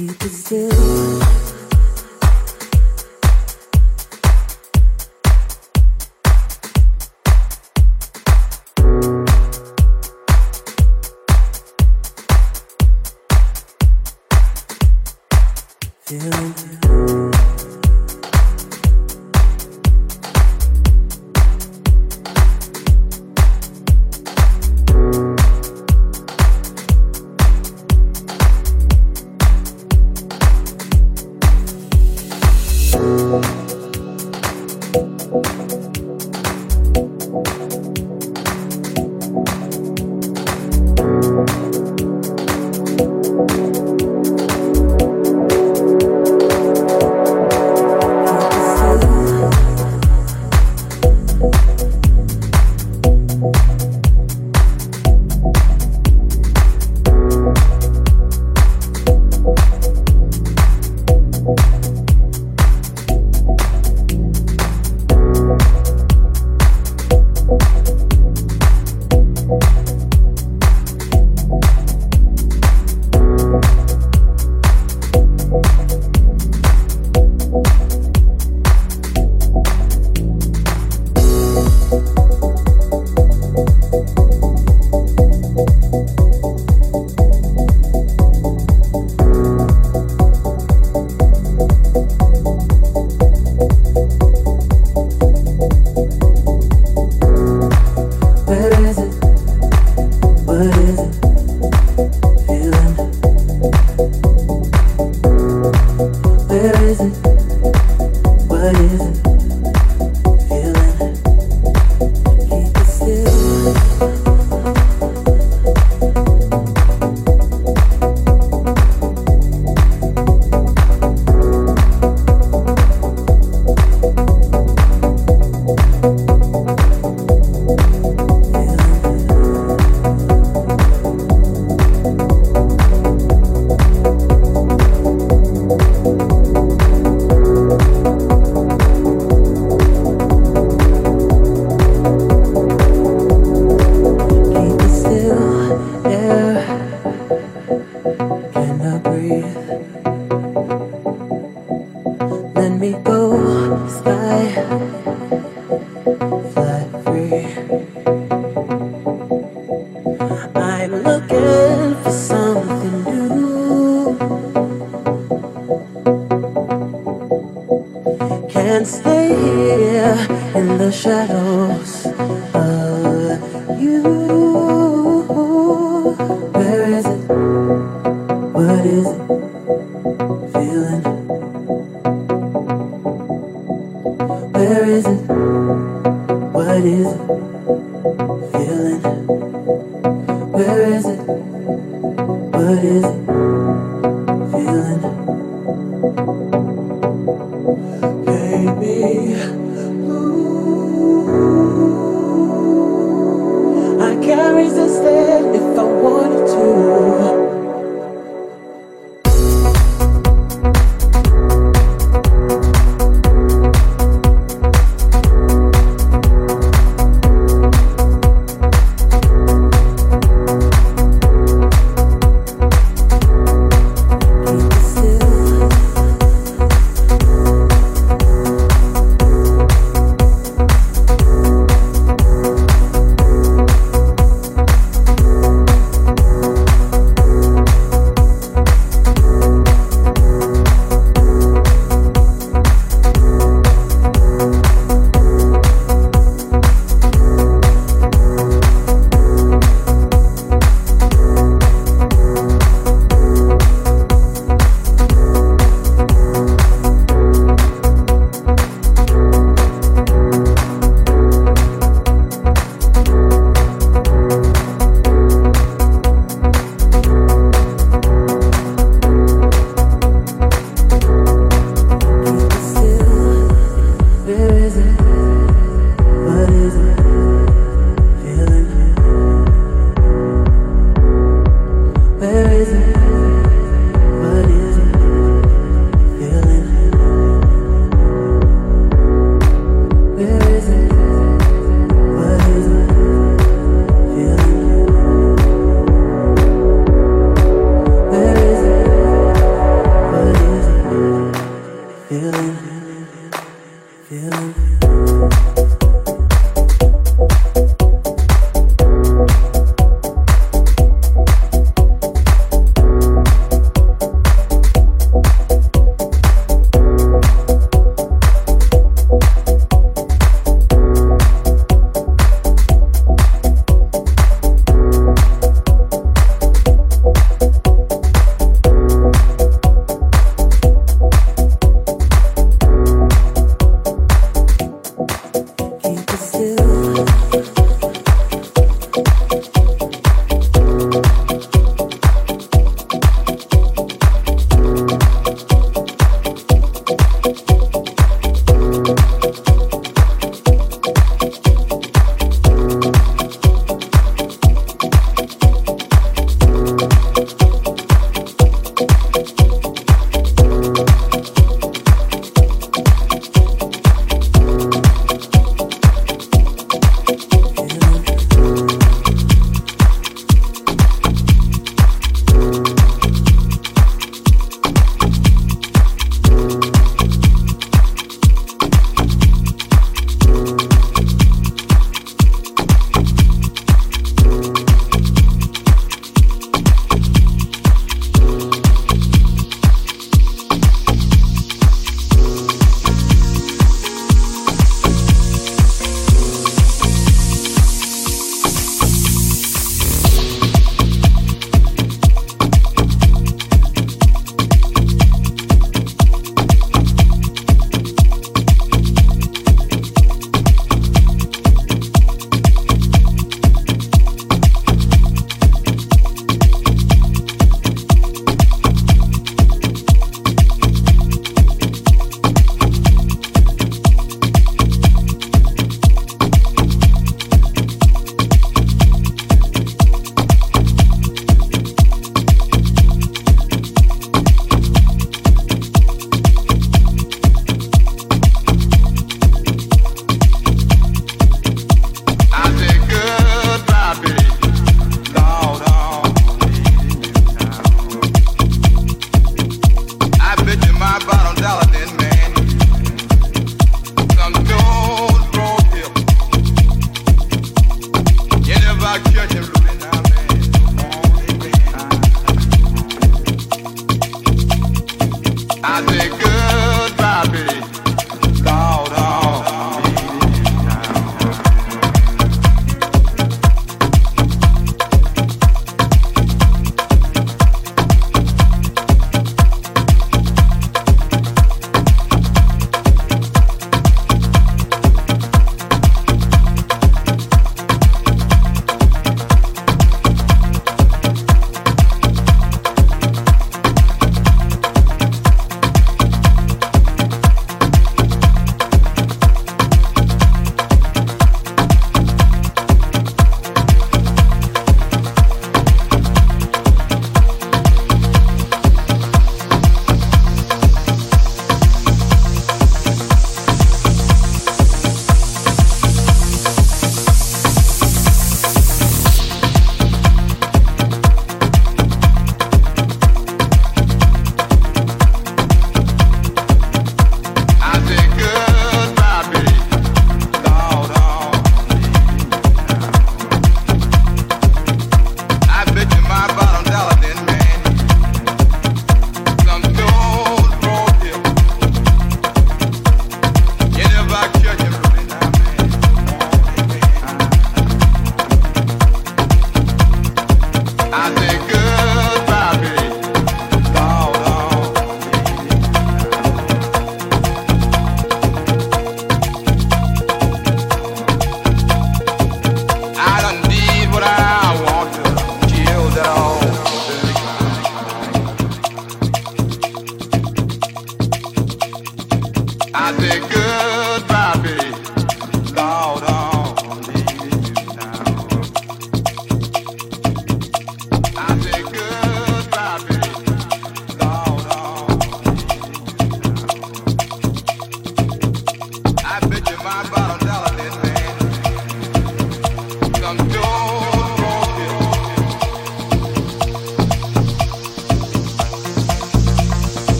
you could do.